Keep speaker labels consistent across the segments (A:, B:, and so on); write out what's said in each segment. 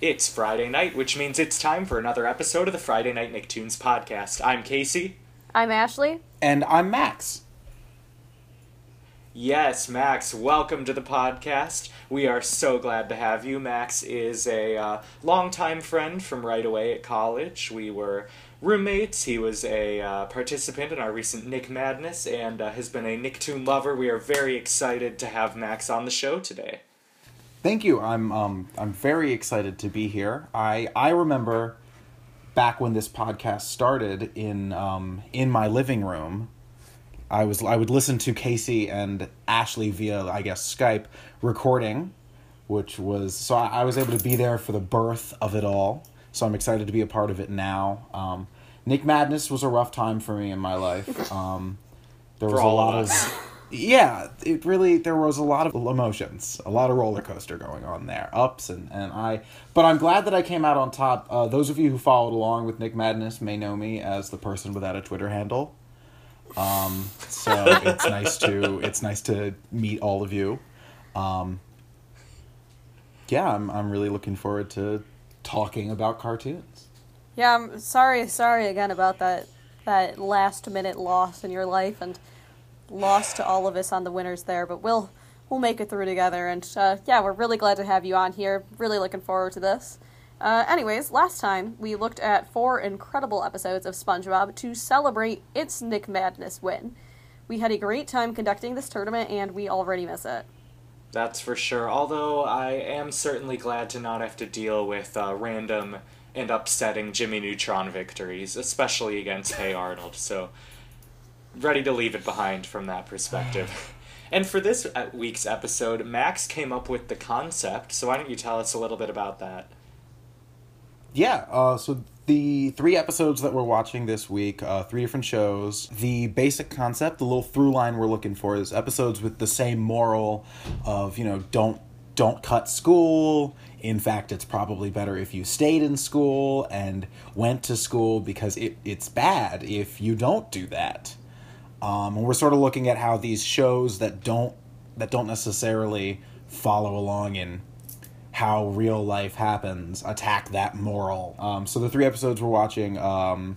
A: It's Friday night, which means it's time for another episode of the Friday Night Nicktoons podcast. I'm Casey.
B: I'm Ashley.
C: And I'm Max.
A: Yes, Max, welcome to the podcast. We are so glad to have you. Max is a uh, longtime friend from right away at college. We were roommates. He was a uh, participant in our recent Nick Madness and uh, has been a Nicktoon lover. We are very excited to have Max on the show today.
C: Thank you. I'm um I'm very excited to be here. I I remember back when this podcast started in um in my living room. I was I would listen to Casey and Ashley via I guess Skype recording, which was so I, I was able to be there for the birth of it all. So I'm excited to be a part of it now. Um, Nick Madness was a rough time for me in my life. Um, there was a lot
A: of.
C: Yeah it really there was a lot of emotions a lot of roller coaster going on there ups and and i but i'm glad that i came out on top. Uh, those of you who followed along with nick madness may know me as the person without a twitter handle. Um so it's nice to it's nice to meet all of you. Um yeah i'm, I'm really looking forward to talking about cartoons.
B: Yeah, I'm sorry, sorry again about that that last minute loss in your life and loss to all of us on the winners there, but we'll we'll make it through together. And uh, yeah, we're really glad to have you on here. Really looking forward to this. Uh, anyways, last time we looked at four incredible episodes of SpongeBob to celebrate its Nick Madness win. We had a great time conducting this tournament, and we already miss it.
A: That's for sure. Although I am certainly glad to not have to deal with uh, random and upsetting Jimmy Neutron victories, especially against Hey Arnold. So, ready to leave it behind from that perspective. and for this uh, week's episode, Max came up with the concept. So why don't you tell us a little bit about that?
C: Yeah, uh, so the three episodes that we're watching this week, uh, three different shows. The basic concept, the little through line we're looking for is episodes with the same moral of, you know, don't don't cut school. In fact, it's probably better if you stayed in school and went to school because it, it's bad if you don't do that. Um, and we're sort of looking at how these shows that don't that don't necessarily follow along in how real life happens attack that moral. Um, so the three episodes we're watching, um,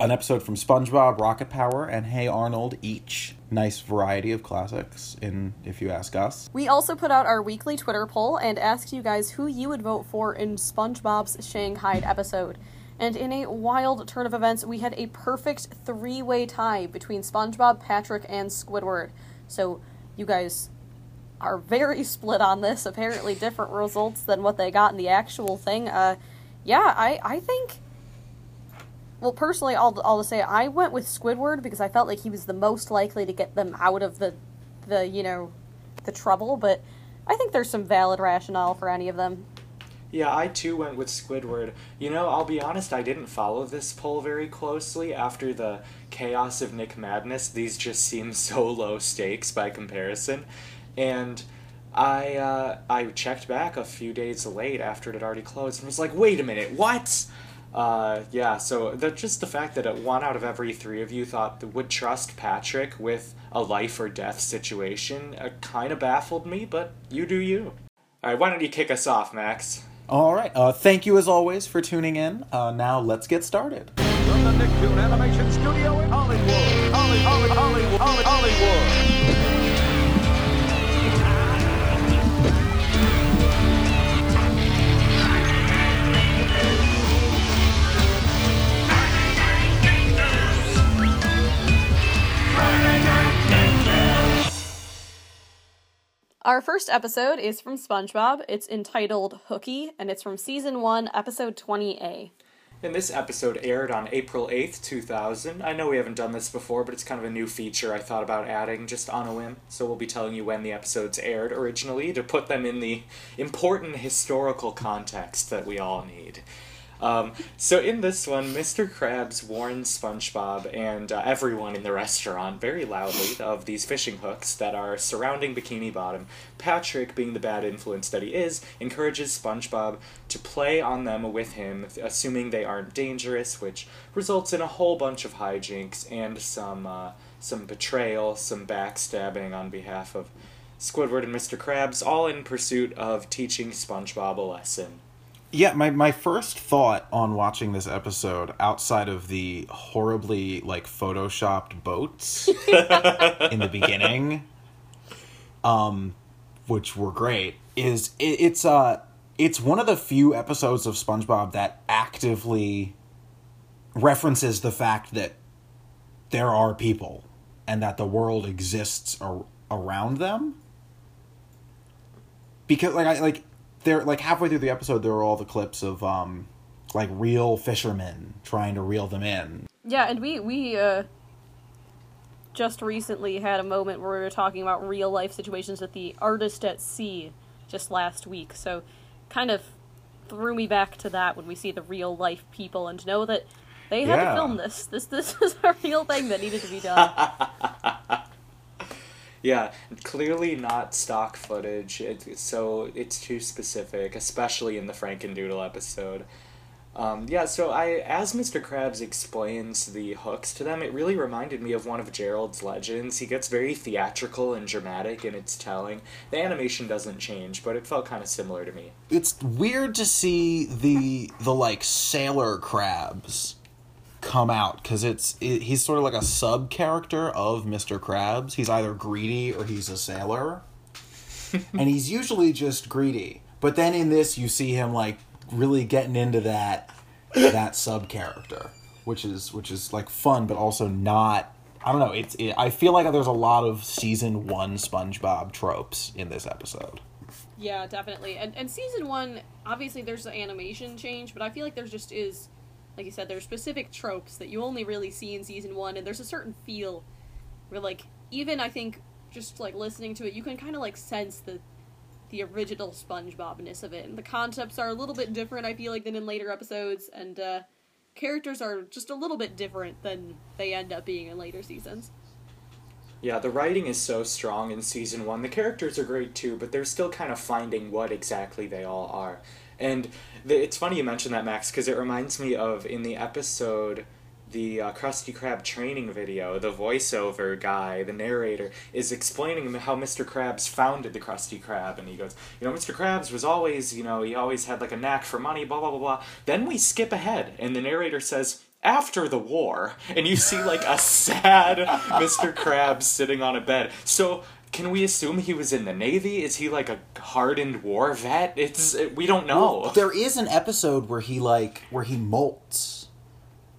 C: an episode from SpongeBob, Rocket Power, and Hey Arnold each. Nice variety of classics, in if you ask us.
B: We also put out our weekly Twitter poll and asked you guys who you would vote for in SpongeBob's Shanghai episode. And in a wild turn of events, we had a perfect three way tie between SpongeBob, Patrick, and Squidward. So you guys are very split on this. Apparently, different results than what they got in the actual thing. Uh, yeah, I, I think. Well, personally, I'll, I'll say I went with Squidward because I felt like he was the most likely to get them out of the, the you know, the trouble. But I think there's some valid rationale for any of them.
A: Yeah, I too went with Squidward. You know, I'll be honest, I didn't follow this poll very closely after the chaos of Nick Madness. These just seem so low stakes by comparison. And I uh, I checked back a few days late after it had already closed and was like, wait a minute, what? Uh, yeah, so the, just the fact that one out of every three of you thought that would trust Patrick with a life or death situation uh, kind of baffled me, but you do you. All right, why don't you kick us off, Max?
C: All right. Uh, thank you as always for tuning in. Uh, now let's get started.
D: From the Nicktoon Animation Studio in Hollywood, Holly, Holly, Hollywood, Hollywood.
B: Our first episode is from SpongeBob. It's entitled Hooky, and it's from season 1, episode 20A.
A: And this episode aired on April 8th, 2000. I know we haven't done this before, but it's kind of a new feature I thought about adding just on a whim. So we'll be telling you when the episodes aired originally to put them in the important historical context that we all need. Um, so in this one, Mr. Krabs warns SpongeBob and uh, everyone in the restaurant very loudly of these fishing hooks that are surrounding Bikini Bottom. Patrick, being the bad influence that he is, encourages SpongeBob to play on them with him, assuming they aren't dangerous, which results in a whole bunch of hijinks and some uh, some betrayal, some backstabbing on behalf of Squidward and Mr. Krabs, all in pursuit of teaching SpongeBob a lesson.
C: Yeah, my, my first thought on watching this episode, outside of the horribly like photoshopped boats in the beginning, um, which were great, is it, it's uh it's one of the few episodes of SpongeBob that actively references the fact that there are people and that the world exists ar- around them. Because like I like they're like halfway through the episode there are all the clips of um like real fishermen trying to reel them in.
B: Yeah, and we we uh just recently had a moment where we were talking about real life situations with the artist at sea just last week. So kind of threw me back to that when we see the real life people and know that they had
C: Yeah.
B: to film this. This this is a real thing that needed to be done.
A: Yeah, clearly not stock footage, it, so it's too specific, especially in the Frankendoodle episode. Um, yeah, so I, as Mr. Krabs explains the hooks to them, it really reminded me of one of Gerald's legends. He gets very theatrical and dramatic in its telling. The animation doesn't change, but it felt kind of similar to me.
C: It's weird to see the the like sailor crabs come out because it's it, he's sort of like a sub character of Mr. Krabs. He's either greedy or he's a sailor, and he's usually just greedy. But then in this, you see him like really getting into that that sub character, which is which is like fun, but also not. I don't know. It's. It, I feel like there's a lot of season one SpongeBob tropes in this episode.
B: Yeah, definitely. And and season one, obviously there's the animation change, but I feel like there's just is like you said, there's specific tropes that you only really see in season one, and there's a certain feel where like even I think just like listening to it, you can kind of like sense the the original SpongeBobness of it, and the concepts are a little bit different. I feel like than in later episodes, and uh, characters are just a little bit different than they end up being in later seasons.
A: Yeah, the writing is so strong in season one. The characters are great too, but they're still kind of finding what exactly they all are. And it's funny you mentioned that, Max, because it reminds me of in the episode, the uh, Krusty Krab training video, the voiceover guy, the narrator, is explaining how Mr. Krabs founded the Krusty Krab. And he goes, You know, Mr. Krabs was always, you know, he always had like a knack for money, blah, blah, blah, blah. Then we skip ahead, and the narrator says, after the war, and you see like a sad Mr. Krabs sitting on a bed. So can we assume he was in the navy? Is he like a hardened war vet? It's we don't know.
C: Well, there is an episode where he like where he molts,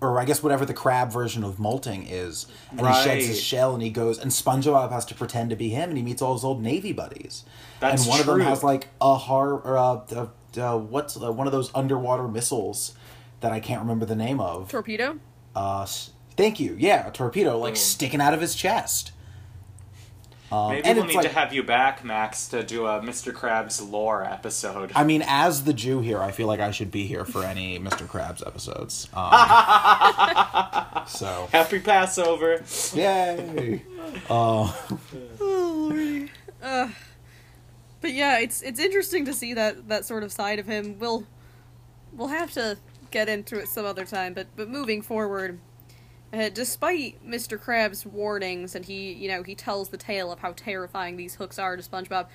C: or I guess whatever the crab version of molting is, and he sheds his shell and he goes, and SpongeBob has to pretend to be him, and he meets all his old Navy buddies.
A: That's
C: and one of them has like a har or uh, uh, uh, what's uh, one of those underwater missiles that I can't remember the name of.
B: Torpedo.
C: Uh, thank you. Yeah, a torpedo like
A: Boom.
C: sticking out of his chest. Um,
A: Maybe
C: and
A: we'll need
C: like-
A: to have you back, Max, to do a Mr. Krabs lore episode.
C: I mean, as the Jew here, I feel like I should be here for any Mr. Krabs episodes. Um, so,
A: Happy Passover.
C: yay! Uh,
B: But yeah, it's it's interesting to see that that sort of side of him. We'll we'll have to get into it some other time. But but moving forward, uh, despite Mr. Krabs' warnings, and he you know he tells the tale of how terrifying these hooks are to SpongeBob,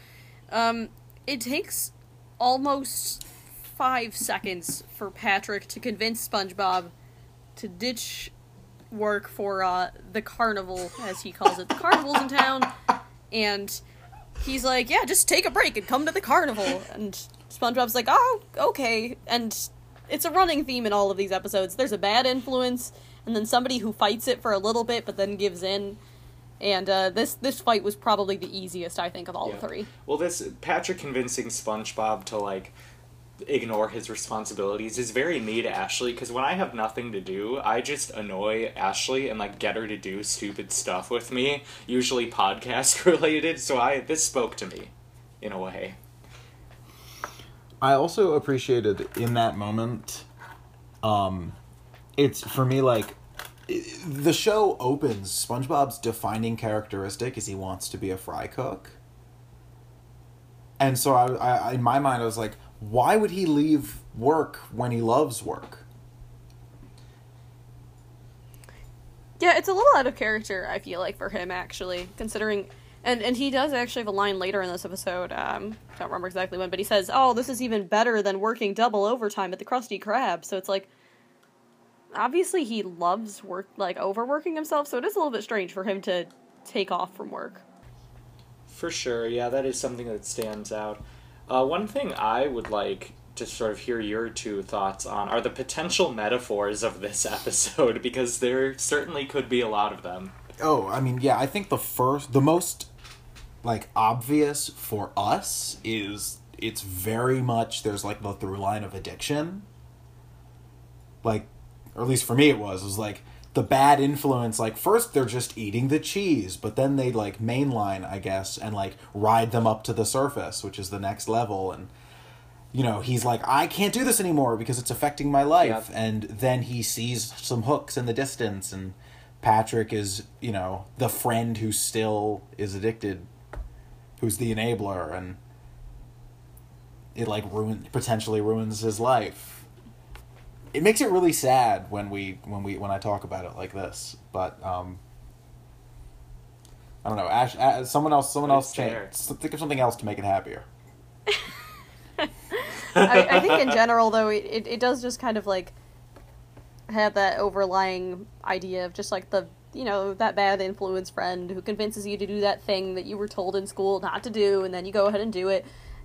B: um, it takes almost five seconds for Patrick to convince SpongeBob to ditch work for uh, the carnival, as he calls it. The carnival's in town, and he's like, "Yeah, just take a break and come to the carnival." And SpongeBob's like, "Oh, okay." And it's a running theme in all of these episodes. There's a bad influence, and then somebody who fights it for a little bit but then gives in. And uh, this this fight was probably the easiest, I think, of all
A: Yeah.
B: three.
A: Well, this Patrick convincing SpongeBob to like ignore his responsibilities is very me to Ashley because when I have nothing to do, I just annoy Ashley and like get her to do stupid stuff with me, usually podcast related. So I this spoke to me, in a way.
C: I also appreciated in that moment. Um, it's for me like the show opens. SpongeBob's defining characteristic is he wants to be a fry cook. And so I, I, in my mind, I was like, why would he leave work when he loves work?
B: Yeah, it's a little out of character, I feel like, for him, actually, considering And and he does actually have a line later in this episode. Um, don't remember exactly when, but he says, "Oh, this is even better than working double overtime at the Krusty Krab." So it's like, obviously he loves work, like overworking himself. So it is a little bit strange for him to take off from work.
A: For sure, yeah, that is something that stands out. Uh, one thing I would like to sort of hear your two thoughts on are the potential metaphors of this episode, because there certainly could be a lot of them.
C: Oh, I mean, yeah, I think the first, the most like obvious for us is it's very much there's like the through line of addiction. Like, or at least for me, it was it was like the bad influence. Like first they're just eating the cheese, but then they like mainline, I guess, and like ride them up to the surface, which is the next level, and you know he's like i can't do this anymore because it's affecting my life and then he sees some hooks in the distance and patrick is you know the friend who still is addicted who's the enabler and it like ruin potentially ruins his life it makes it really sad when we when we when i talk about it like this but um i don't know ash, Ash someone else someone
A: But
C: else change think of something else to make it happier
B: I, I think in general, though, it, it, it does just kind of like have that overlying idea of just like the you know that bad influence friend who convinces you to do that thing that you were told in school not to do, and then you go ahead and do it,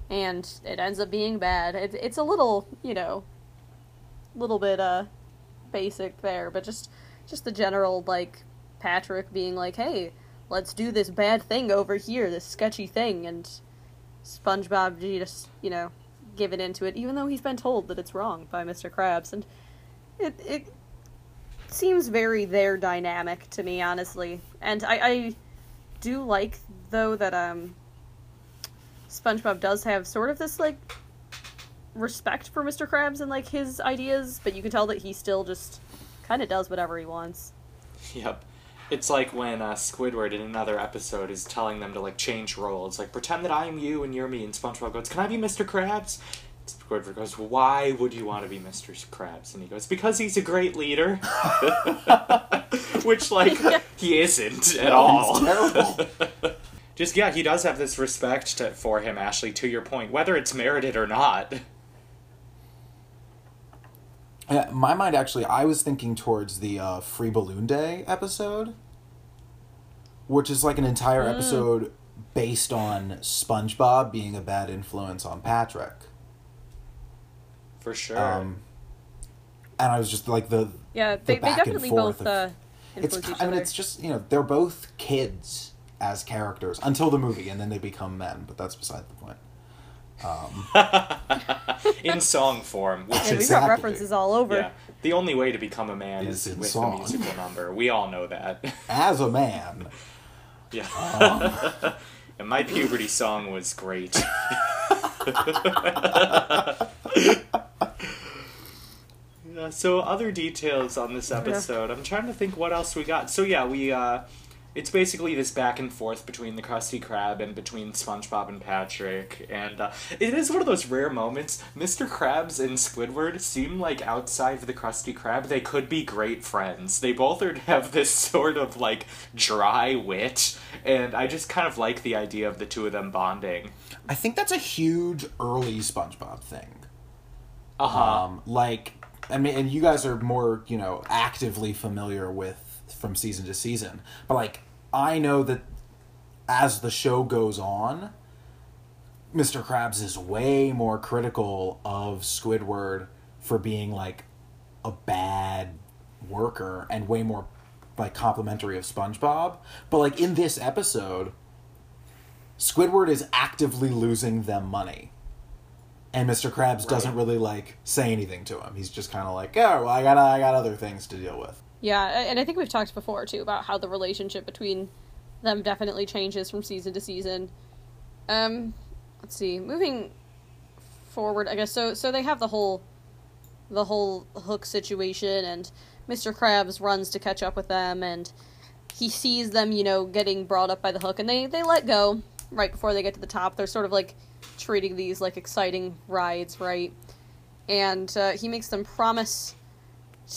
B: and it ends up being bad. It, it's a little you know, little bit uh basic there, but just just the general like Patrick being like, hey, let's do this bad thing over here, this sketchy thing, and SpongeBob just you know given into it, even though he's been told that it's wrong by Mr. Krabs, and it it seems very their dynamic to me, honestly. And I, I do like though that um SpongeBob does have sort of this like respect for Mr. Krabs and like his ideas, but you can tell that he still just kind of does whatever he wants.
A: Yep. It's like when uh, Squidward in another episode is telling them to like change roles, like pretend that I'm you and you're me, and SpongeBob goes, "Can I be Mr. Krabs?" Squidward goes, "Why would you want to be Mr. Krabs?" And he goes, "Because he's a great leader," which like he isn't at all.
C: He's terrible.
A: Just yeah, he does have this respect to, for him, Ashley. To your point, whether it's merited or not.
C: Yeah, my mind actually, I was thinking towards the uh, Free Balloon Day episode, which is like an entire episode based on SpongeBob being a bad influence on Patrick.
A: For sure.
C: Um, and I was just like the
B: Yeah, they, they
C: back and
B: definitely both
C: of-
B: uh,
C: it's I mean it's just you know they're both kids as characters until the movie and then they become men, but that's beside the point. Um,
A: in song form, which
B: and we've
A: is
B: got references all over.
A: yeah, the only way to become a man
C: Is
A: is,
C: in
A: with
C: song.
A: a musical number. We all know that.
C: as a man,
A: Yeah.
C: Um.
A: and my puberty song was great. Yeah, so other details on this episode. I'm trying to think what else we got. So yeah, we uh it's basically this back and forth between the Krusty Krab and between SpongeBob and Patrick, and uh, it is one of those rare moments. Mr. Krabs and Squidward seem like outside of the Krusty Krab, they could be great friends. They both are have this sort of like dry wit, and I just kind of like the idea of the two of them bonding.
C: I think that's a huge early SpongeBob thing.
A: Uh huh.
C: Um, like, I mean, and you guys are more, you know, actively familiar with from season to season. But like, I know that as the show goes on, Mr. Krabs is way more critical of Squidward for being like a bad worker and way more like complimentary of SpongeBob. But like in this episode, Squidward is actively losing them money. And Mr. Krabs doesn't really like say anything to him. He's just kind of like, "Oh, well, I got I got other things to deal with."
B: Yeah, and I think we've talked before too about how the relationship between them definitely changes from season to season. Um, let's see, moving forward, I guess so. So they have the whole, the whole hook situation, and Mr. Krabs runs to catch up with them, and he sees them, you know, getting brought up by the hook, and they they let go right before they get to the top. They're sort of like treating these like exciting rides, right? And uh, he makes them promise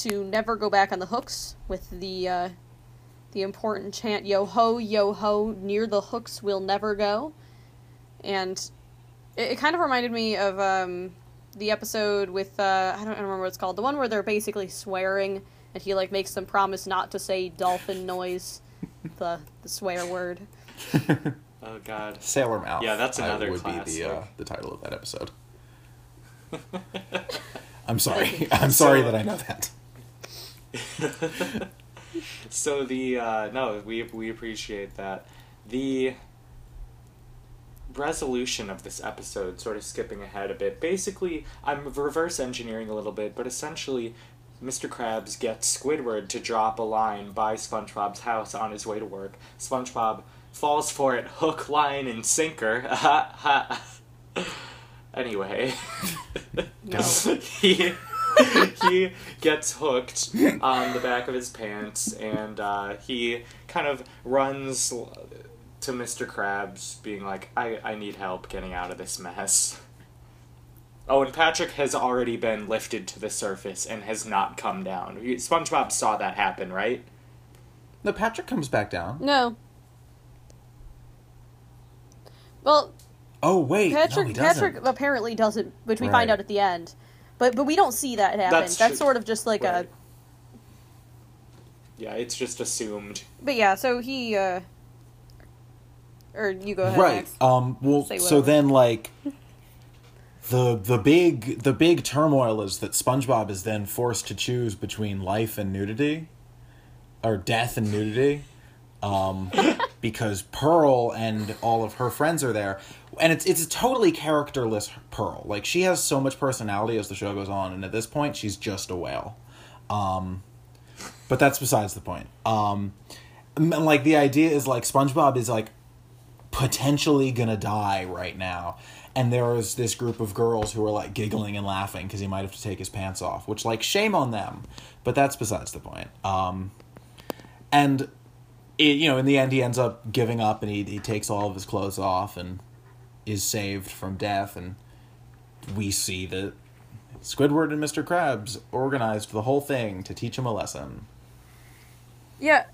B: to never go back on the hooks with the uh, the important chant "Yo ho, yo ho, near the hooks we'll never go," and it, it kind of reminded me of um, the episode with uh, I don't remember what it's called, the one where they're basically swearing, and he like makes them promise not to say dolphin noise, the the swear word.
A: Oh God.
C: Sailor Mouth.
A: Yeah, that's another
C: I-
A: another
C: would be the
A: classic.
C: uh, the title of that episode. I'm sorry. I'm sorry
A: So-
C: that I know that.
A: So the uh, no, we we appreciate that. The resolution of this episode, sort of skipping ahead a bit. Basically, I'm reverse engineering a little bit, but essentially, Mr. Krabs gets Squidward to drop a line by SpongeBob's house on his way to work. SpongeBob falls for it, hook, line, and sinker. Ha ha. Anyway,
B: No.
A: he he gets hooked on the back of his pants, and uh, he kind of runs to Mr. Krabs, being like, "I I need help getting out of this mess." Oh, and Patrick has already been lifted to the surface and has not come down. SpongeBob saw that happen, right?
C: No, Patrick comes back down.
B: No. Well,
C: Oh wait,
B: Patrick
C: no, he.
B: Patrick apparently doesn't, which we
C: Right.
B: find out at the end. But but we don't see that happen.
A: That's
B: That's, sort of just like
A: Right.
B: a
A: Yeah, it's just assumed.
B: But yeah, so he uh or you go ahead.
C: right.
B: Max.
C: Um. Well,
B: Say
C: so then like. The, the big the big turmoil is that SpongeBob is then forced to choose between life and nudity, or death and nudity, um, because Pearl and all of her friends are there, and it's it's a totally characterless Pearl. Like she has so much personality as the show goes on, and at this point she's just a whale. Um, but that's besides the point. Um, like the idea is like SpongeBob is like potentially gonna die right now, and there is this group of girls who are like giggling and laughing because he might have to take his pants off, which like shame on them, but that's besides the point. Um, and it, you know, in the end, he ends up giving up and he he takes all of his clothes off and is saved from death, and we see that Squidward and Mr. Krabs organized the whole thing to teach him a lesson.
B: Yeah.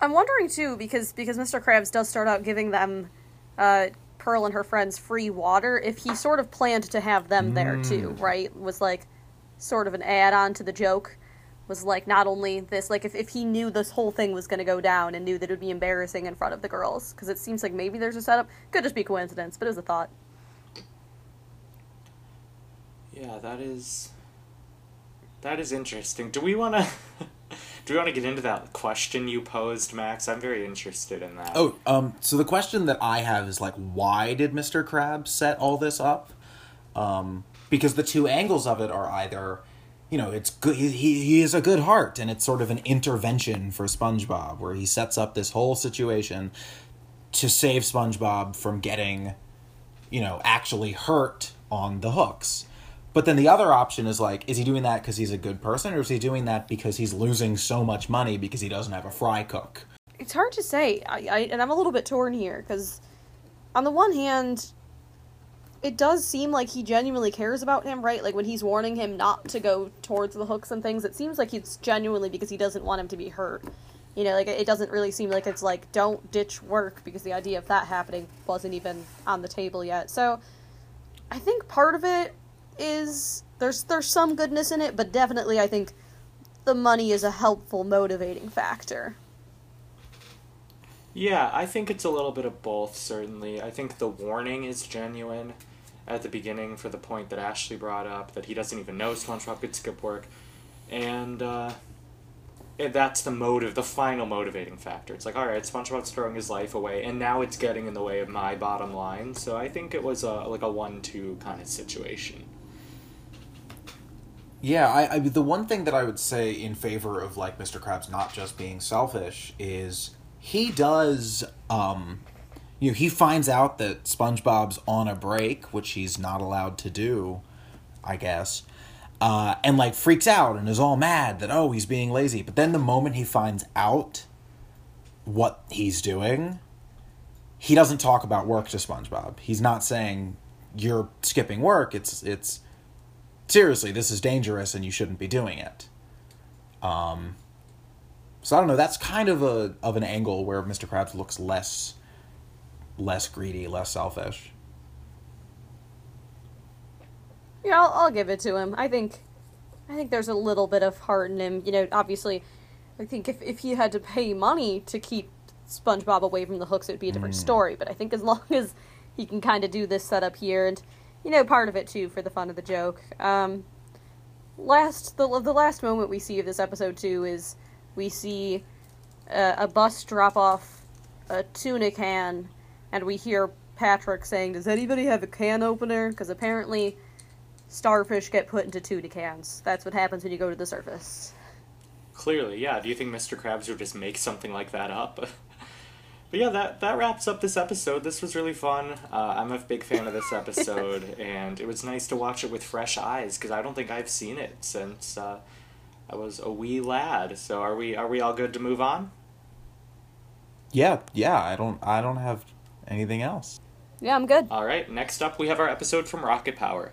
B: I'm wondering too, because because Mr. Krabs does start out giving them uh Pearl and her friends free water, if he sort of planned to have them there too, right? Was like sort of an add on to the joke. Was like not only this, like if, if he knew this whole thing was going to go down and knew that it would be embarrassing in front of the girls, because it seems like maybe there's a setup. Could just be coincidence, but it was a thought.
A: Yeah, that is that is interesting. Do we want to do we want to get into that question you posed, Max? I'm very interested in that.
C: Oh, um, so the question that I have is like, why did Mr. Krabs set all this up? Um, because the two angles of it are either, you know, it's good. He, he is a good heart, and it's sort of an intervention for SpongeBob, where he sets up this whole situation to save SpongeBob from getting, you know, actually hurt on the hooks. But then the other option is like, is he doing that because he's a good person, or is he doing that because he's losing so much money because he doesn't have a fry cook?
B: it's hard to say I, I and i'm a little bit torn here because on the one hand it does seem like he genuinely cares about him right? Like when he's warning him not to go towards the hooks and things it seems like it's genuinely because he doesn't want him to be hurt. You know like it doesn't really seem like it's like don't ditch work because the idea of that happening wasn't even on the table yet. So i think part of it is there's there's some goodness in it but definitely i think the money is a helpful motivating factor
A: Yeah, I think it's a little bit of both, certainly. I think the warning is genuine at the beginning for the point that Ashley brought up that he doesn't even know SpongeBob could skip work. And uh, that's the motive, the final motivating factor. It's like, all right, SpongeBob's throwing his life away, and now it's getting in the way of my bottom line. So I think it was a like a one-two kind of situation.
C: Yeah, I, I the one thing that I would say in favor of like Mr. Krabs not just being selfish is he does um you know, he finds out that SpongeBob's on a break, which he's not allowed to do, I guess. Uh, and like freaks out and is all mad that oh he's being lazy. But then the moment he finds out what he's doing, he doesn't talk about work to SpongeBob. He's not saying you're skipping work. It's it's seriously, this is dangerous and you shouldn't be doing it. Um, So I don't know. That's kind of a of an angle where Mr. Krabs looks less less greedy, less selfish.
B: Yeah, I'll, I'll give it to him. I think, I think there's a little bit of heart in him. You know, obviously, I think if if he had to pay money to keep SpongeBob away from the hooks, it would be a different story. But I think as long as he can kind of do this setup here, and you know, part of it too for the fun of the joke. Um, last the the last moment we see of this episode too is we see uh, a bus drop off a tuna can, and we hear Patrick saying, "Does anybody have a can opener?" Because apparently, starfish get put into tuna cans. That's what happens when you go to the surface.
A: Clearly, yeah. Do you think Mr. Krabs would just make something like that up? but yeah, that that wraps up this episode. This was really fun. Uh, I'm a big fan of this episode, and it was nice to watch it with fresh eyes because I don't think I've seen it since uh, I was a wee lad. So are we are we all good to move on?
C: Yeah, yeah. I don't I don't have anything else.
B: Yeah, I'm good.
A: All right. Next up, we have our episode from Rocket Power.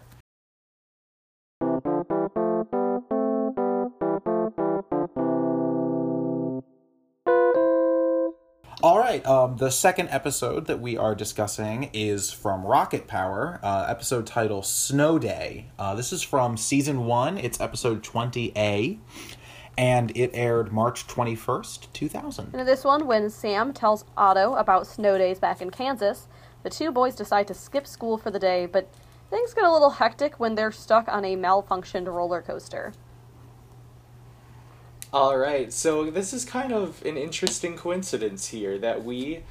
C: Right. Um, the second episode that we are discussing is from Rocket Power. Uh, episode title Snow Day. Uh, this is from season one. It's episode twenty A, and it aired March twenty first, two thousand.
B: In this one, when Sam tells Otto about snow days back in Kansas, the two boys decide to skip school for the day, but things get a little hectic when they're stuck on a malfunctioned roller coaster.
A: All right, so this is kind of an interesting coincidence here that we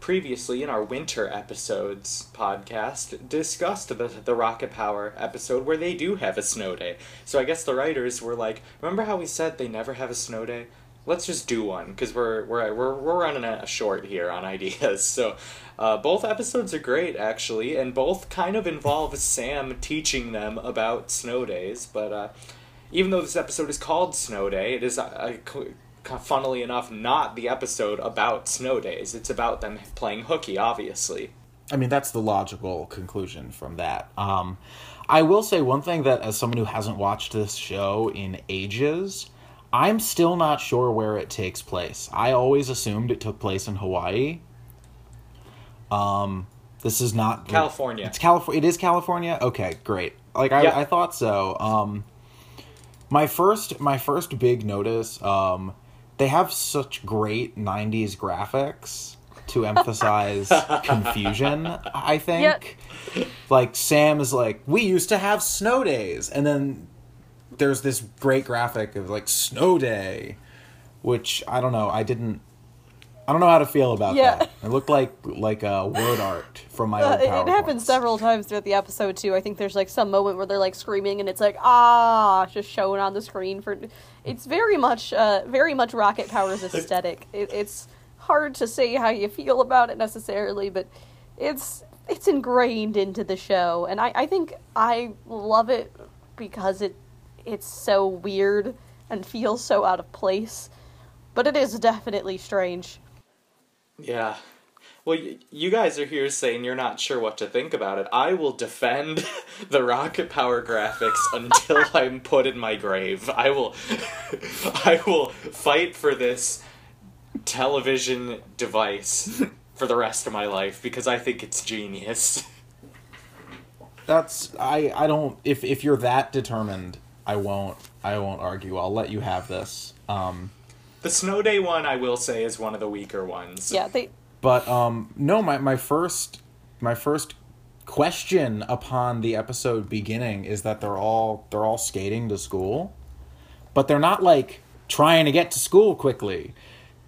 A: previously in our winter episodes podcast discussed the the Rocket Power episode where they do have a snow day. So I guess the writers were like, remember how we said they never have a snow day? Let's just do one because we're we're we're we're running a short here on ideas. So uh, both episodes are great actually, and both kind of involve Sam teaching them about snow days, but. Uh, even though this episode is called Snow Day, it is, uh, uh, funnily enough, not the episode about snow days. It's about them playing hooky, obviously.
C: I mean, that's the logical conclusion from that. Um, I will say one thing that, as someone who hasn't watched this show in ages, I'm still not sure where it takes place. I always assumed it took place in Hawaii. Um, this is not
A: California.
C: It's California. It is California. Okay, great. Like I,
A: Yeah.
C: I thought so. Um, my first, my first big notice. Um, they have such great '90s graphics to emphasize confusion. I think. Like Sam is like, we used to have snow days, and then there's this great graphic of like snow day, which I don't know. I didn't. I don't know how to feel about
B: Yeah.
C: that. It looked like like a word art from my
B: Uh,
C: old
B: it, it happens several times throughout the episode too. I think there's like some moment where they're like screaming and it's like ah, just showing on the screen for. It's very much, uh, very much Rocket Power's aesthetic. It, it's hard to say how you feel about it necessarily, but it's it's ingrained into the show, and I, I think I love it because it it's so weird and feels so out of place, but it is definitely strange.
A: Yeah. Well, you guys are here saying you're not sure what to think about it. I will defend the Rocket Power graphics until I'm put in my grave. I will, I will fight for this television device for the rest of my life because I think it's genius.
C: That's I I don't if if you're that determined, I won't I won't argue. I'll let you have this. Um
A: The Snow Day one, I will say, is one of the weaker ones.
B: Yeah, they
C: but um no, my my first my first question upon the episode beginning is that they're all they're all skating to school. But they're not like trying to get to school quickly.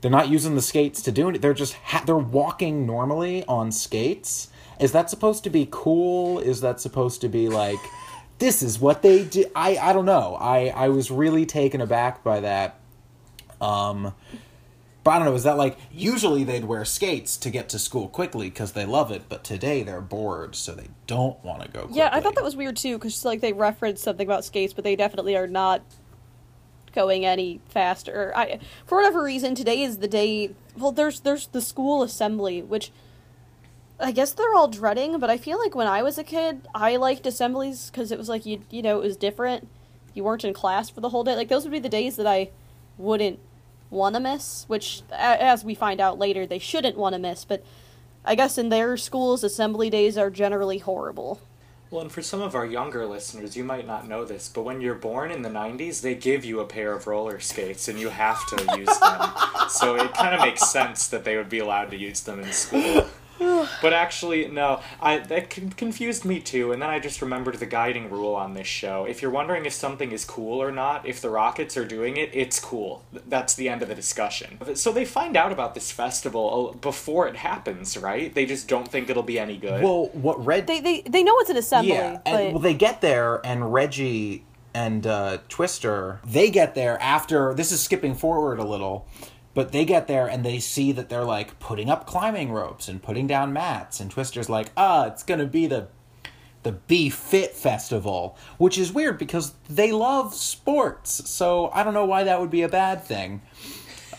C: They're not using the skates to do it. They're just ha- they're walking normally on skates. Is that supposed to be cool? Is that supposed to be like this is what they do? I I don't know. I I was really taken aback by that. Um but I don't know, is that like usually they'd wear skates to get to school quickly because they love it, but today they're bored, so they don't want to go quickly.
B: Yeah, I thought that was weird too, because like they referenced something about skates, but they definitely are not going any faster. I, for whatever reason, today is the day. Well, there's there's the school assembly, which I guess they're all dreading. But I feel like when I was a kid, I liked assemblies because it was like you you know it was different. You weren't in class for the whole day. Like those would be the days that I wouldn't want to miss, which, as we find out later, they shouldn't want to miss, but I guess in their schools, assembly days are generally horrible.
A: Well, and for some of our younger listeners, you might not know this, but when you're born in the 90s, they give you a pair of roller skates and you have to use them. so it kind of makes sense that they would be allowed to use them in school. but actually, no, I that confused me too, and then I just remembered the guiding rule on this show. If you're wondering if something is cool or not, if the Rockets are doing it, it's cool. That's the end of the discussion. So they find out about this festival uh, before it happens, right? They just don't think it'll be any good.
C: Well, what Red
B: They, they, they know it's an assembly,
C: Yeah,
B: but
C: and well, they get there, and Reggie and uh, Twister they get there after. This is skipping forward a little, but they get there and they see that they're like putting up climbing ropes and putting down mats, and Twister's like, "Ah, it's gonna be the." The Be Fit Festival, which is weird because they love sports, so I don't know why that would be a bad thing.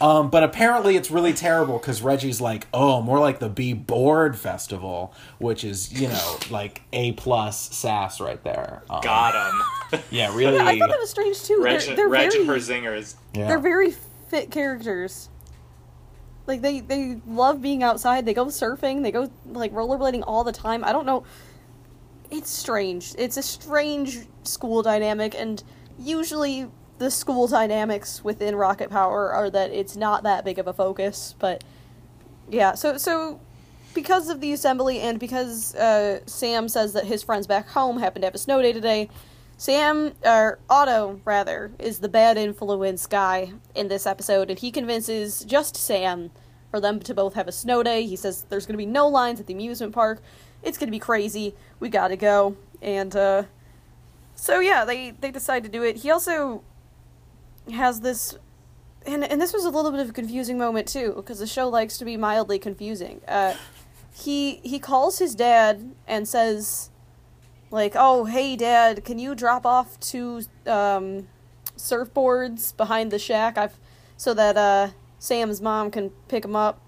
C: Um, but apparently it's really terrible because Reggie's like, oh, more like the Be Bored Festival, which is, you know, like A plus sass right there. Um,
A: Got him.
C: Yeah, really.
B: I thought that was strange too.
A: Reg,
B: they're they're
A: Reg
B: very
A: Herzingers.
C: yeah.
B: they're very fit characters. Like they they love being outside. They go surfing. They go like rollerblading all the time. I don't know. It's strange. It's a strange school dynamic, and usually the school dynamics within Rocket Power are that it's not that big of a focus. But yeah, so so because of the assembly and because uh, Sam says that his friends back home happen to have a snow day today, Sam, or Otto rather, is the bad influence guy in this episode, and he convinces just Sam for them to both have a snow day. He says there's going to be no lines at the amusement park. It's going to be crazy. We got to go. And uh, so yeah, they they decide to do it. He also has this and and this was a little bit of a confusing moment too because the show likes to be mildly confusing. Uh, he he calls his dad and says like, "Oh, hey dad, can you drop off two um, surfboards behind the shack? I've so that uh, Sam's mom can pick them up."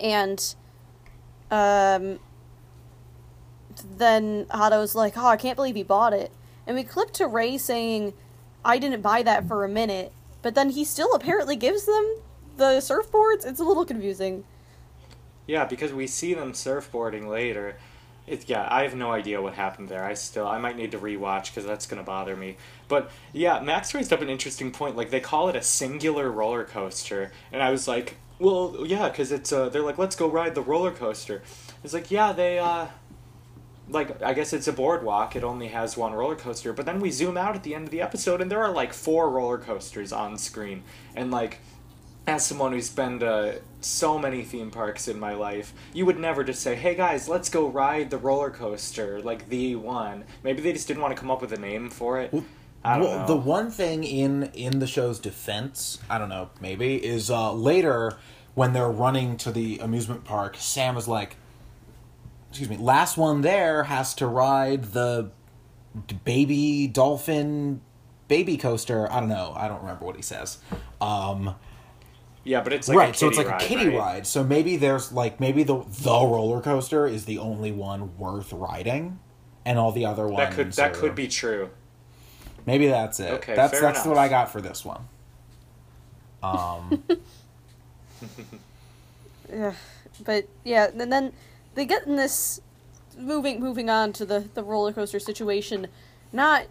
B: And um, then Otto's like, "Oh, I can't believe he bought it." And we clip to Ray saying, "I didn't buy that for a minute," but then he still apparently gives them the surfboards. It's a little confusing.
A: Yeah, because we see them surfboarding later. It, yeah, I have no idea what happened there. I still, I might need to rewatch because that's gonna bother me. But yeah, Max raised up an interesting point. Like they call it a singular roller coaster, and I was like, well, yeah, because it's uh, they're like, let's go ride the roller coaster. It's like, yeah, they uh, like I guess it's a boardwalk. It only has one roller coaster. But then we zoom out at the end of the episode, and there are like four roller coasters on screen, and like as someone who's been to so many theme parks in my life, you would never just say, "Hey guys, let's go ride the roller coaster," like the one. Maybe they just didn't want to come up with a name for it. I don't
C: well,
A: know.
C: the one thing in in the show's defense, I don't know, maybe is uh, later when they're running to the amusement park, Sam is like, "Excuse me, last one there has to ride the baby dolphin baby coaster." I don't know, I don't remember what he says. Um,
A: yeah, but it's like
C: right,
A: a
C: so it's
A: kiddie
C: like a
A: ride,
C: kiddie
A: right?
C: ride. So maybe there's like maybe the the roller coaster is the only one worth riding, and all the other ones
A: That could that
C: are-
A: could be true.
C: Maybe that's it.
A: Okay,
C: that's
A: fair
C: that's
A: enough.
C: what I got for this one. Um,
B: Ugh. But yeah, and then they get in this moving moving on to the the roller coaster situation, not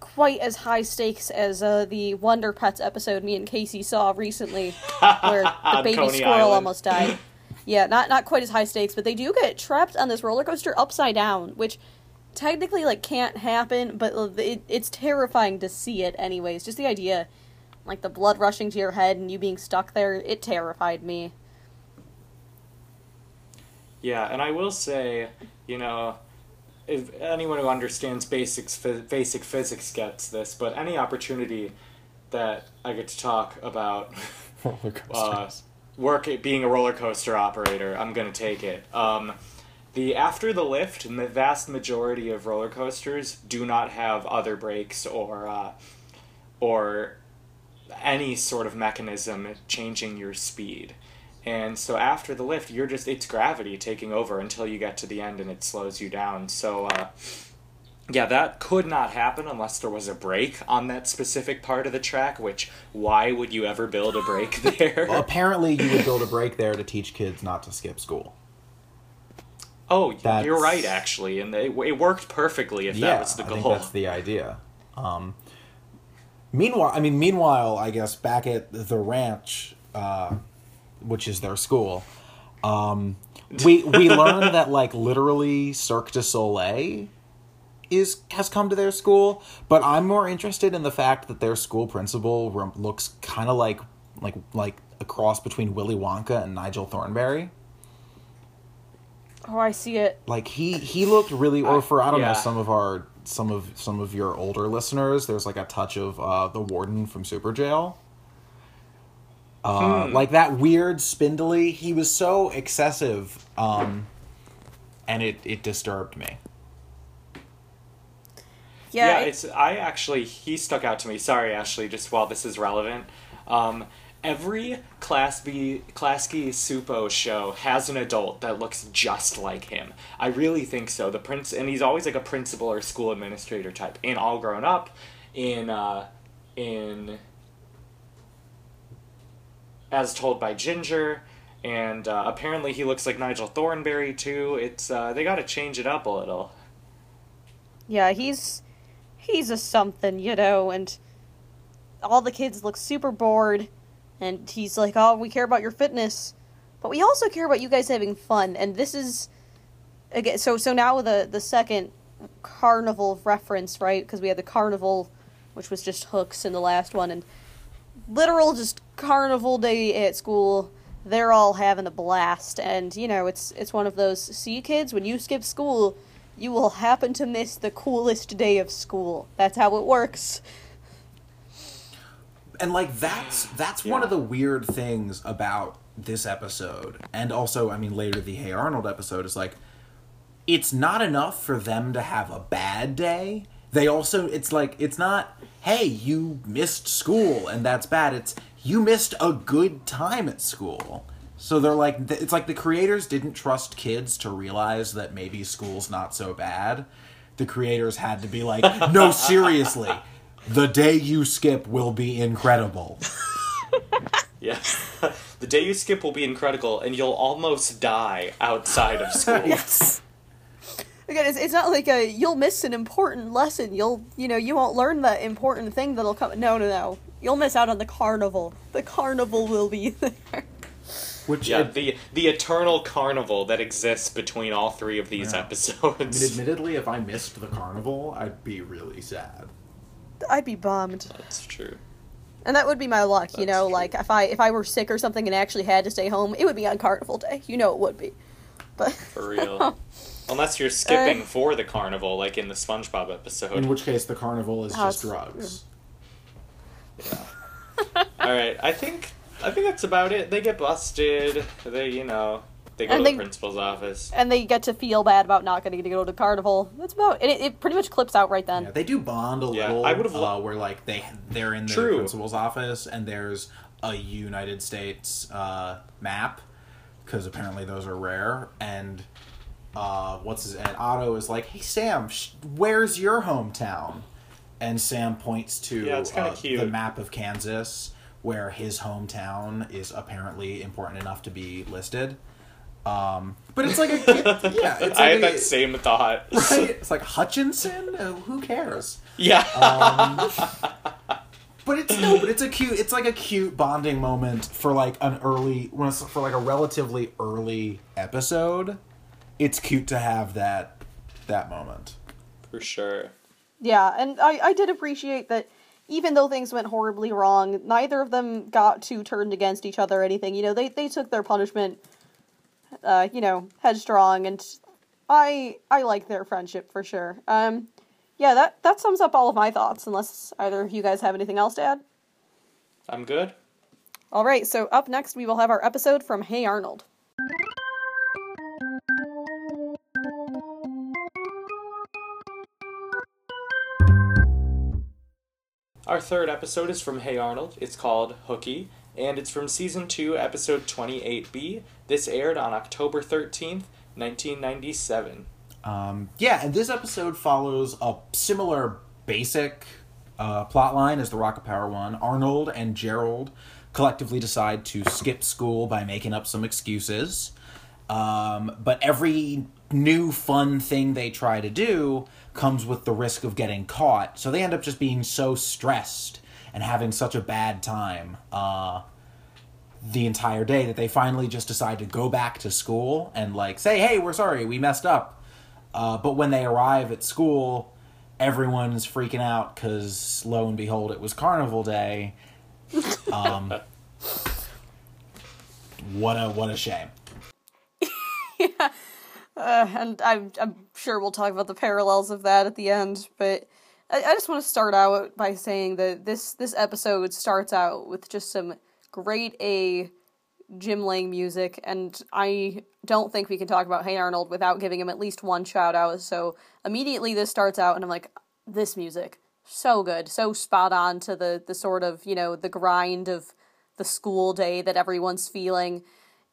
B: quite as high stakes as uh, the Wonder Pets episode me and Casey saw recently, where the baby
A: Coney
B: squirrel
A: Island.
B: almost died. Yeah, not not quite as high stakes, but they do get trapped on this roller coaster upside down, which technically like can't happen, but it, it's terrifying to see it anyways. Just the idea, like the blood rushing to your head and you being stuck there, it terrified me.
A: Yeah, and I will say, you know, if anyone who understands basics, basic physics gets this, but any opportunity that I get to talk about uh, work at being a roller coaster operator, I'm gonna take it. Um, the after the lift, the vast majority of roller coasters do not have other brakes or uh, or any sort of mechanism changing your speed. And so after the lift, you're just it's gravity taking over until you get to the end and it slows you down. So uh, yeah, that could not happen unless there was a brake on that specific part of the track, which why would you ever build a brake there?
C: Well, apparently, you would build a brake there to teach kids not to skip school.
A: oh,
C: That's-
A: you're right, actually, and it, it worked perfectly if
C: yeah,
A: that was the
C: I
A: goal.
C: think that's the idea. Um, meanwhile, I mean, meanwhile, I guess back at the ranch, uh, which is their school, um, we we learn that like literally Cirque du Soleil is has come to their school, but I'm more interested in the fact that their school principal looks kind of like like like a cross between Willy Wonka and Nigel Thornberry.
B: Oh, I see it.
C: like he he looked really or for i don't
A: yeah.
C: know some of our some of some of your older listeners there's like a touch of uh the warden from Superjail uh like that weird spindly he was so excessive um and it it disturbed me
B: Yeah,
A: yeah,
B: it-
A: it's I actually he stuck out to me. Sorry, Ashley, just while this is relevant. Um, every Class B Class Klasky Csupo show has an adult that looks just like him. I really think so. The prince and he's always like a principal or school administrator type. In All Grown Up, in uh, in As Told by Ginger, and uh, apparently he looks like Nigel Thornberry too. It's uh, they got to change it up a little.
B: yeah, he's he's a something, you know, and all the kids look super bored, and he's like, "Oh, we care about your fitness, but we also care about you guys having fun." And this is again, so so now the the second carnival reference, right? Because we had the carnival, which was just hooks in the last one, and literal just carnival day at school. They're all having a blast, and you know it's it's one of those. See, kids, when you skip school, you will happen to miss the coolest day of school. That's how it works.
C: and like that's that's one of the weird things about this episode and also i mean later the hey arnold episode is like it's not enough for them to have a bad day they also it's like it's not hey you missed school and that's bad it's you missed a good time at school so they're like it's like the creators didn't trust kids to realize that maybe school's not so bad the creators had to be like no seriously the day you skip will be incredible
A: Yeah. the day you skip will be incredible, and you'll almost die outside of school.
B: Yes. Again, it's, it's not like a you'll miss an important lesson. You'll you know you won't learn the important thing that'll come. No, no, no. You'll miss out on the carnival. The carnival will be there.
C: which
A: Yeah,
C: ad-
A: the the eternal carnival that exists between all three of these
C: Yeah.
A: episodes.
C: admittedly if i missed the carnival i'd be really sad
B: I'd be bummed.
A: That's true.
B: And that would be my luck, you know.
A: true.
B: Like if I if I were sick or something and actually had to stay home, it would be on carnival day. You know it would be. But
A: For real. Unless you're skipping for the carnival, like in the SpongeBob episode.
C: in which case the carnival is
B: Oh,
C: just
B: it's-
C: drugs
A: All right, I think I think that's about it. They get busted. They, you know, they go
B: And
A: to
B: they-
A: the principal's office.
B: and they get to feel bad about not getting to go to the carnival. That's about it. It pretty much clips out right then.
C: Yeah, they do bond a
A: Yeah,
C: little.
A: I would've lo-
C: uh, where like they they're in the
A: True.
C: principal's office and there's a United States uh, map because apparently those are rare. And uh, what's his and Otto is like, "Hey Sam, sh- where's your hometown?" And Sam points to
A: Yeah, it's
C: uh,
A: cute.
C: the map of Kansas where his hometown is apparently important enough to be listed. Um, but it's like a yeah, it's like
A: I had
C: a-
A: that same thought.
C: right? It's like Hutchinson. Uh, who cares?
A: yeah.
C: Um, but it's no, but it's a cute. It's like a cute bonding moment for like an early, for like a relatively early episode. It's cute to have that that moment.
A: For sure.
B: Yeah, and I, I did appreciate that even though things went horribly wrong, neither of them got too turned against each other or anything. You know, they, they took their punishment, uh, you know, headstrong, and I I like their friendship for sure. Um, yeah, that, that sums up all of my thoughts, unless either of you guys have anything else to add.
A: I'm good.
B: All right, so up next we will have our episode from Hey Arnold.
A: Our third episode is from Hey Arnold. It's called Hooky, and it's from season 2, episode 28B. This aired on October 13th, 1997.
C: Um, yeah, and this episode follows a similar basic uh, plot line as the Rocket Power one. Arnold and Gerald collectively decide to skip school by making up some excuses. Um, but every new fun thing they try to do comes with the risk of getting caught. So they end up just being so stressed and having such a bad time uh, the entire day that they finally just decide to go back to school and like say, "Hey, we're sorry, we messed up." Uh, but when they arrive at school, everyone's freaking out because lo and behold, it was Carnival Day. Um, what a what a shame.
B: Uh, and I'm I'm sure we'll talk about the parallels of that at the end, but I, I just want to start out by saying that this this episode starts out with just some great A Jim Lang music, and I don't think we can talk about Hey Arnold without giving him at least one shout out. So immediately this starts out, and I'm like, this music so good, so spot on to the the sort of you know the grind of the school day that everyone's feeling.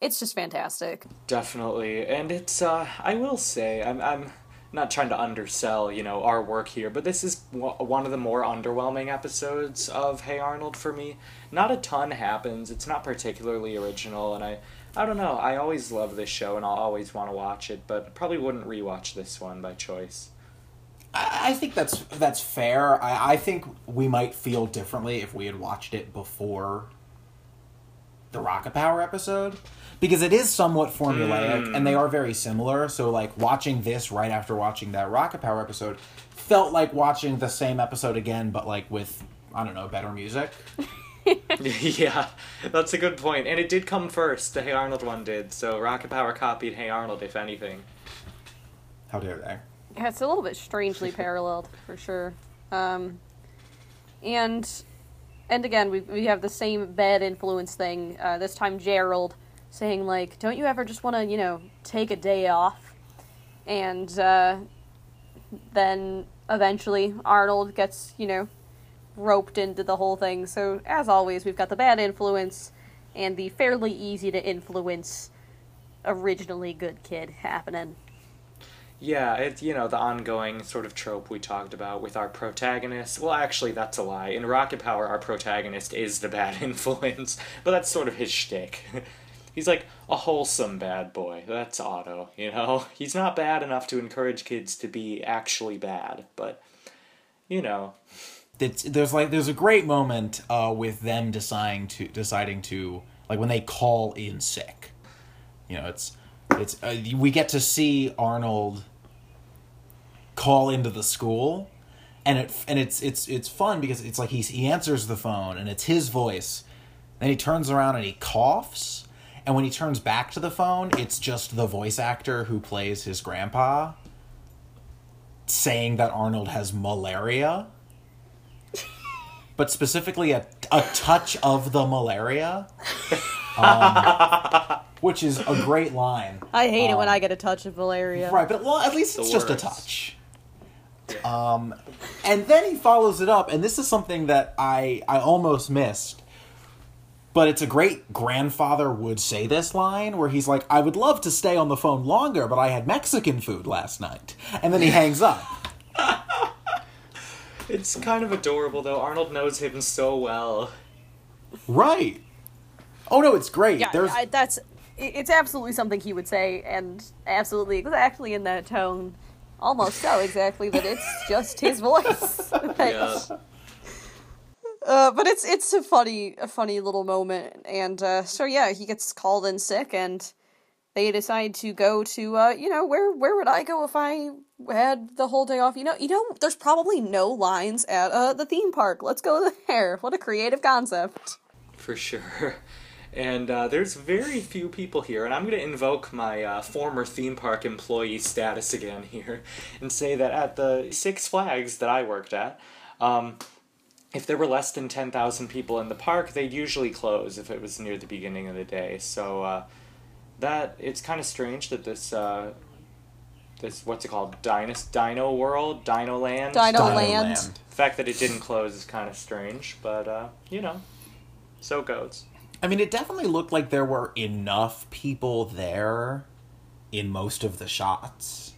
B: It's just fantastic.
A: Definitely, and it's uh, I will say I'm I'm not trying to undersell you know our work here, but this is w- one of the more underwhelming episodes of Hey Arnold for me. Not a ton happens. It's not particularly original, and I I don't know. I always love this show, and I'll always want to watch it, but probably wouldn't rewatch this one by choice.
C: I I think that's that's fair. I, I think we might feel differently if we had watched it before the Rocket Power episode because it is somewhat formulaic and they are very similar. So like watching this right after watching that Rocket Power episode felt like watching the same episode again, but like with I don't know better music.
A: yeah, that's a good point, and it did come first. The Hey Arnold one did, so Rocket Power copied Hey Arnold, if anything.
C: How dare they?
B: Yeah, it's a little bit strangely paralleled for sure. Um, and and again, we we have the same bad influence thing. Uh, this time, Gerald saying like, "Don't you ever just want to, you know, take a day off?" And uh, then eventually, Arnold gets, you know, roped into the whole thing. So as always, we've got the bad influence and the fairly easy to influence, originally good kid happening.
A: Yeah, it's you know the ongoing sort of trope we talked about with our protagonist. Well, actually, that's a lie. In Rocket Power, our protagonist is the bad influence, but that's sort of his shtick. He's like a wholesome bad boy. That's Otto, you know. He's not bad enough to encourage kids to be actually bad, but you know,
C: it's there's like there's a great moment uh, with them deciding to deciding to like when they call in sick. You know, it's it's uh, we get to see Arnold call into the school, and it and it's it's it's fun because it's like he's he answers the phone and it's his voice. Then he turns around and he coughs, and when he turns back to the phone, it's just the voice actor who plays his grandpa saying that Arnold has malaria but specifically a, a touch of the malaria, um, which is a great line.
B: I hate it when I get a touch of malaria.
C: Right, but well, at least it's
A: The
C: just a
A: worst.
C: touch. Um, and then he follows it up, and this is something that I I almost missed. But it's a great grandfather would say this line where he's like, "I would love to stay on the phone longer, but I had Mexican food last night," and then he hangs up.
A: it's kind of adorable though. Arnold knows him so well.
C: Right. Oh no, it's great.
B: Yeah,
C: There's
B: I, that's it's absolutely something he would say, and absolutely exactly in that tone, almost so exactly that it's just his voice.
A: Yeah.
B: Uh, but it's it's a funny a funny little moment, and uh, so yeah, he gets called in sick, and they decide to go to uh, you know where where would I go if I had the whole day off? You know, you know, there's probably no lines at uh, the theme park. Let's go there. What a creative concept.
A: For sure. And uh, there's very few people here, and I'm going to invoke my uh, former theme park employee status again here and say that at the Six Flags that I worked at, um, if there were less than 10,000 people in the park, they'd usually close if it was near the beginning of the day. So uh, that it's kind of strange that this uh, this what's it called Dinos Dino World Dino Land
B: Dino
C: Dino
B: Land.
C: Land.
A: the fact that it didn't close is kind of strange, but uh, you know, so it goes.
C: I mean, it definitely looked like there were enough people there in most of the shots.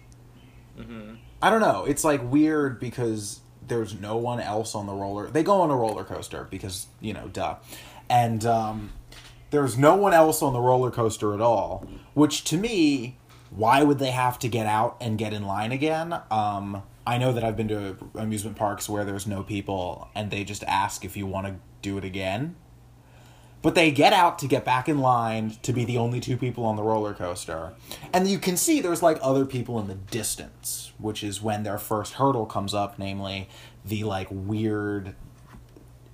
C: I don't know. It's like weird because there's no one else on the roller. They go on a roller coaster because you know, duh, and um, there's no one else on the roller coaster at all. Which to me, why would they have to get out and get in line again? Um, I know that I've been to amusement parks where there's no people and they just ask if you want to do it again. But they get out to get back in line to be the only two people on the roller coaster. And you can see there's like other people in the distance, which is when their first hurdle comes up, namely the like weird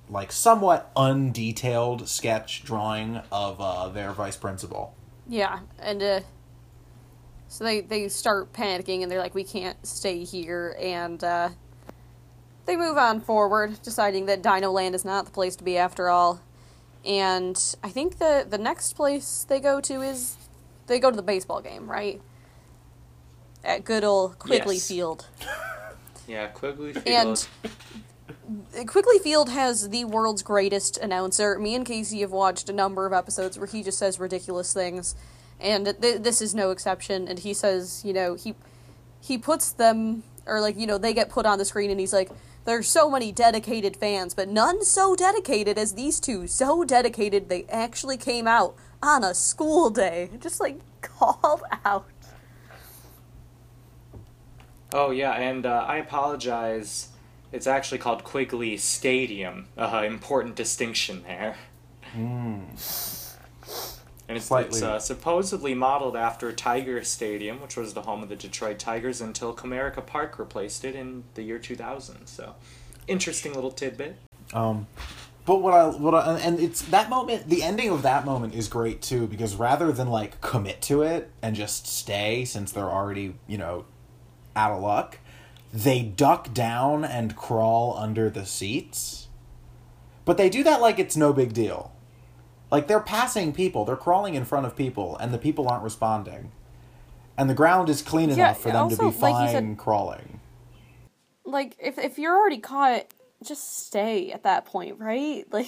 C: like somewhat undetailed sketch drawing of uh, their vice principal.
B: Yeah, and uh, so they they start panicking and they're like, we can't stay here, and uh, they move on forward, deciding that Dino Land is not the place to be after all. And I think the the next place they go to is they go to the baseball game, right? At good old Quigley
A: Yes.
B: Field.
A: Yeah, Quigley Field.
B: And Quigley Field has the world's greatest announcer. Me and Casey have watched a number of episodes where he just says ridiculous things, and th- this is no exception. And he says, you know, he he puts them or like you know they get put on the screen, and he's like, "There's so many dedicated fans, but none so dedicated as these two. So dedicated they actually came out on a school day, just like called out."
A: Oh yeah, and uh, I apologize. It's actually called Quigley Stadium. Uh, important distinction there. And it's, it's uh, supposedly modeled after Tiger Stadium, which was the home of the Detroit Tigers until Comerica Park replaced it in the year 2000. So, interesting little tidbit.
C: Um, but what I what I, and it's that moment. The ending of that moment is great too because rather than like commit to it and just stay since they're already you know out of luck, they duck down and crawl under the seats. But they do that like it's no big deal. Like they're passing people, they're crawling in front of people, and the people aren't responding. And the ground is clean
B: Yeah,
C: enough for them to
B: also,
C: be
B: like said-
C: fine crawling.
B: like if if you're already caught just stay at that point right? Like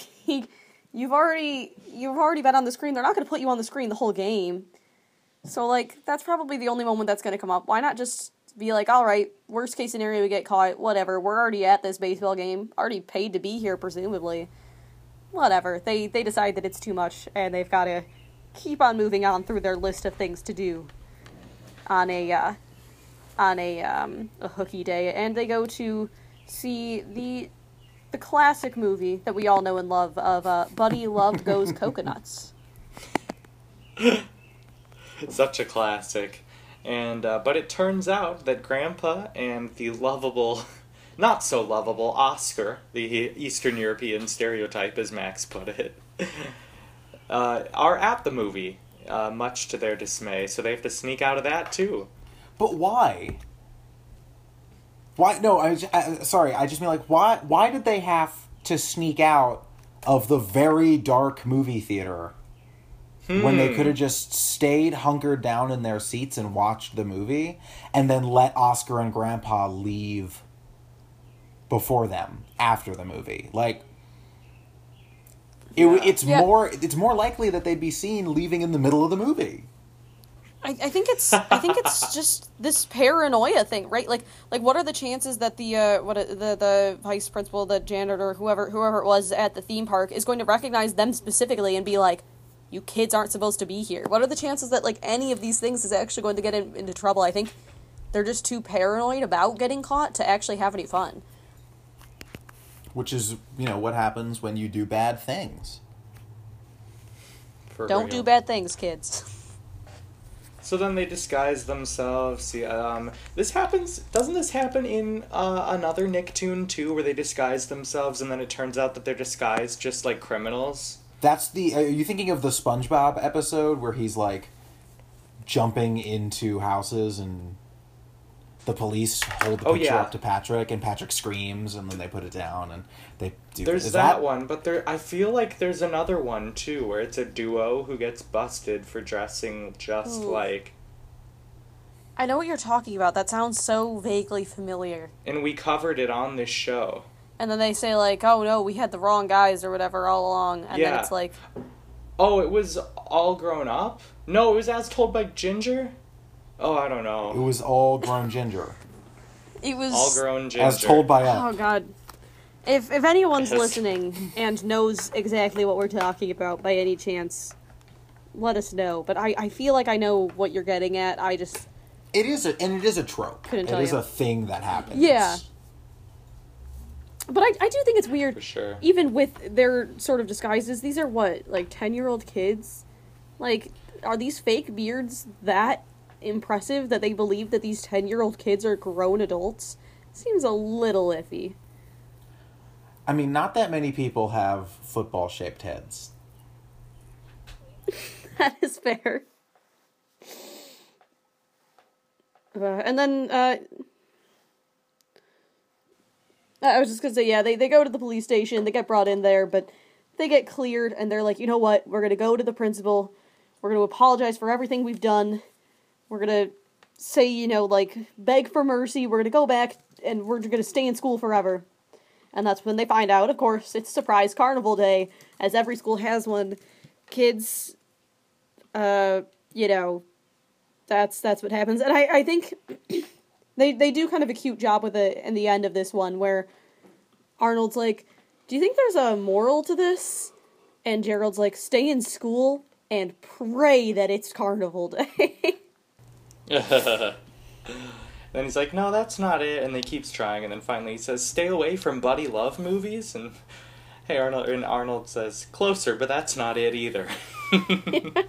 B: you've already you've already been on the screen. They're not going to put you on the screen the whole game. So like that's probably the only moment that's going to come up. Why not just be like all right worst case scenario we get caught whatever. We're already at this baseball game. Already paid to be here presumably whatever they they decide that it's too much and they've got to keep on moving on through their list of things to do on a uh, on a um, a hooky day, and they go to see the the classic movie that we all know and love of uh, Buddy Love Goes Coconuts.
A: Such a classic. And uh, but it turns out that Grandpa and the lovable, not so lovable Oscar, the Eastern European stereotype, as Max put it, uh, are at the movie, uh, much to their dismay. So they have to sneak out of that too.
C: But why? Why? No, I, was- I sorry. I just mean like why? Why did they have to sneak out of the very dark movie theater when they could have just stayed hunkered down in their seats and watched the movie, and then let Oscar and Grandpa leave before them after the movie? Like. It,
A: Yeah.
C: it's
B: Yeah.
C: more it's more likely that they'd be seen leaving in the middle of the movie.
B: I, I think it's I think it's just this paranoia thing, right? Like like what are the chances that the uh, what uh, the the vice principal, the janitor, whoever whoever it was at the theme park is going to recognize them specifically and be like, "You kids aren't supposed to be here." What are the chances that like any of these things is actually going to get in, into trouble? I think they're just too paranoid about getting caught to actually have any fun.
C: Which is, you know, what happens when you do bad things.
A: For
B: Don't
A: real.
B: do bad things, kids.
A: So then they disguise themselves. See, um, this happens. Doesn't this happen in uh, another Nicktoon too, where they disguise themselves and then it turns out that they're disguised just like criminals?
C: That's the. Are you thinking of the SpongeBob episode where he's like jumping into houses and the police hold the
A: Oh,
C: picture
A: yeah.
C: up to Patrick and Patrick screams and then they put it down and they do.
A: There's
C: is
A: that, one, but there. I feel like there's another one too, where it's a duo who gets busted for dressing just
B: Ooh.
A: like.
B: I know what you're talking about. That sounds so vaguely familiar.
A: And we covered it on this show.
B: And then they say like, "Oh no, we had the wrong guys or whatever all along," and then
A: Yeah.
B: it's like,
A: Oh, it was all grown up. No, it was as told by Ginger. Oh, I don't know.
C: It was all grown ginger.
B: It was
A: All grown ginger.
C: As told by
B: us.
C: Oh
B: god. If if anyone's
A: Yes.
B: listening and knows exactly what we're talking about by any chance, let us know. But I, I feel like I know what you're getting at. I just
C: It is a and it is a trope.
B: Couldn't
C: It
B: tell
C: is
B: you.
C: a thing that happens.
B: Yeah. but I, I do think it's weird
A: For sure.
B: even with their sort of disguises, these are what, like 10 year old kids? Like, are these fake beards that impressive that they believe that these 10 year old kids are grown adults? Seems a little iffy.
C: I mean, not that many people have football shaped heads.
B: That is fair. Uh, and then, uh, I was just gonna say, yeah, they, they go to the police station, they get brought in there, but they get cleared, and they're like, you know what, we're gonna go to the principal, we're gonna apologize for everything we've done, we're gonna say, you know, like, beg for mercy, we're gonna go back, and we're gonna stay in school forever. And that's when they find out, of course, it's surprise carnival day, as every school has one. Kids uh, you know, that's that's what happens. And I, I think they they do kind of a cute job with it in the end of this one where Arnold's like, Do you think there's a moral to this? And Gerald's like, Stay in school and pray that it's carnival day.
A: then he's like, no, that's not it. And they keeps trying. And then finally he says, stay away from buddy love movies. And hey, Arnold, and Arnold says, closer, but that's not it either.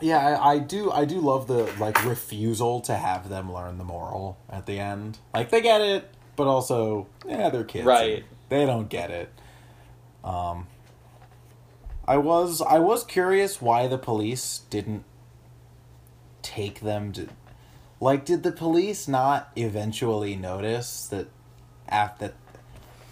C: Yeah, I, I do. I do love the like refusal to have them learn the moral at the end. Like they get it, but also, yeah, they're kids.
A: Right.
C: They don't get it. Um. I was I was curious why the police didn't take them to, like, did the police not eventually notice that, after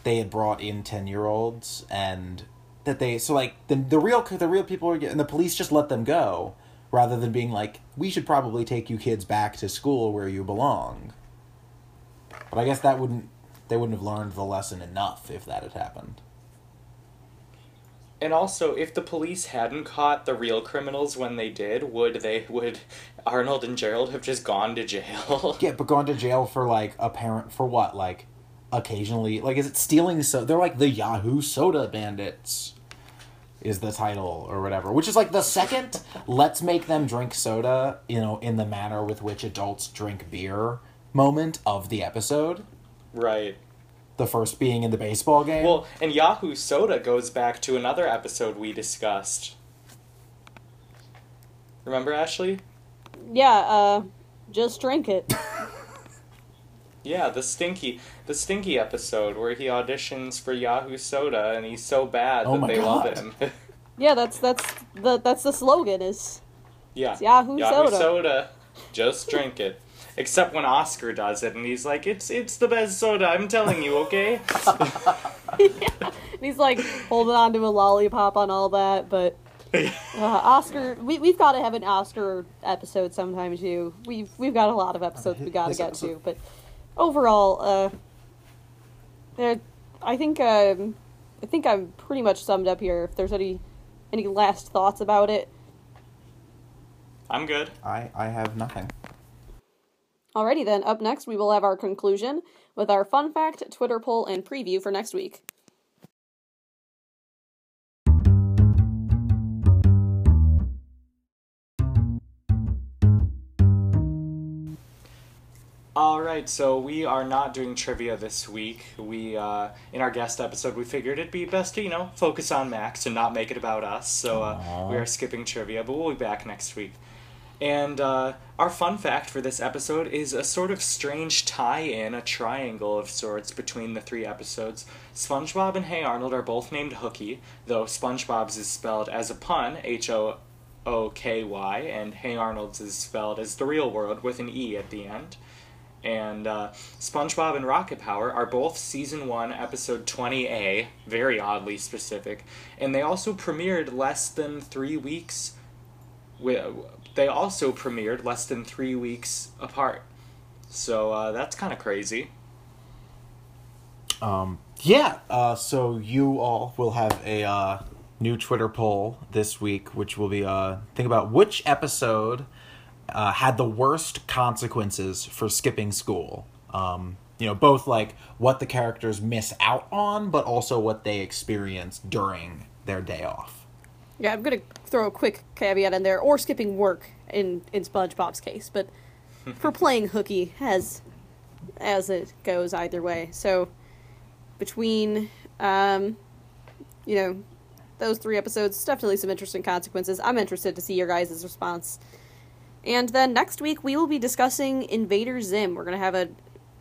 C: they had brought in ten year olds and that they so like the the real the real people are and the police just let them go rather than being like we should probably take you kids back to school where you belong. But I guess that wouldn't they wouldn't have learned the lesson enough if that had happened.
A: And also, if the police hadn't caught the real criminals when they did, would they, would Arnold and Gerald have just gone to jail?
C: Yeah, but gone to jail for like a parent for what? Like occasionally like is it stealing so they're like the Yahoo soda bandits is the title or whatever. Which is like the second let's make them drink soda, you know, in the manner with which adults drink beer moment of the episode.
A: right.
C: The first being in the baseball game.
A: Well, and Yahoo Soda goes back to another episode we discussed. Remember, Ashley?
B: yeah, uh, just drink it.
A: Yeah, the stinky, the stinky episode where he auditions for Yahoo Soda and he's so bad
C: Oh
A: that they
C: God.
A: love him.
B: yeah, that's that's the that's the slogan is
A: yeah,
B: Yahoo Soda.
A: Soda, just drink it. Except when Oscar does it, and he's like, "It's it's the best soda. I'm telling you, okay."
B: And he's like holding on to a lollipop on all that, but uh, Oscar, we we've got to have an Oscar episode sometime too. We've we've got a lot of episodes we got to get to, but overall, uh, there, I think um, I think I'm pretty much summed up here. If there's any any last thoughts about it,
A: I'm good.
C: I I have nothing.
B: Alrighty then. Up next, we will have our conclusion with our fun fact, Twitter poll, and preview for next week.
A: All right, so we are not doing trivia this week. We uh, in our guest episode, we figured it'd be best to you know focus on Max and not make it about us. So uh, we are skipping trivia, but we'll be back next week. And uh, our fun fact for this episode is a sort of strange tie-in, a triangle of sorts between the three episodes. SpongeBob and Hey Arnold are both named Hooky, though SpongeBob's is spelled as a pun, H O O K Y, and Hey Arnold's is spelled as the real world with an E at the end. And uh, SpongeBob and Rocket Power are both season 1, episode 20A, very oddly specific, and they also premiered less than three weeks. wi- They also premiered less than three weeks apart. So uh, that's kind of crazy.
C: Um, yeah, uh, so you all will have a uh, new Twitter poll this week, which will be uh, think about which episode uh, had the worst consequences for skipping school. Um, you know, both like what the characters miss out on, but also what they experience during their day off.
B: Yeah, I'm gonna throw a quick caveat in there, or skipping work in in SpongeBob's case, but for playing hooky as as it goes either way. So between um, you know those three episodes, definitely some interesting consequences. I'm interested to see your guys' response. And then next week we will be discussing Invader Zim. We're gonna have a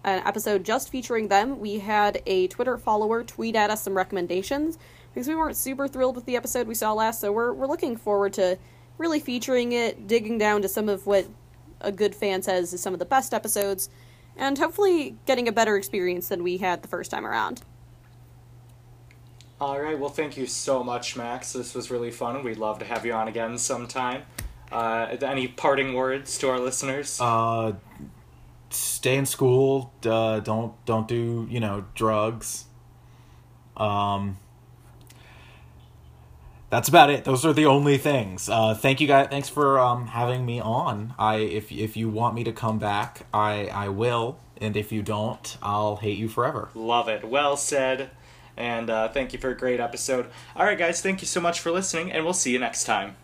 B: an episode just featuring them. We had a Twitter follower tweet at us some recommendations because we weren't super thrilled with the episode we saw last, so we're, we're looking forward to really featuring it, digging down to some of what a good fan says is some of the best episodes, and hopefully getting a better experience than we had the first time around.
A: All right. Well, thank you so much, Max. This was really fun. We'd love to have you on again sometime. Uh, any parting words to our listeners?
C: Uh, stay in school. Uh, don't don't do you know drugs. Um, that's about it. Those are the only things. Uh, thank you guys. Thanks for um, having me on. I if if you want me to come back, I I will. And if you don't, I'll hate you forever.
A: Love it. Well said. And uh, thank you for a great episode. All right, guys. Thank you so much for listening, and we'll see you next time.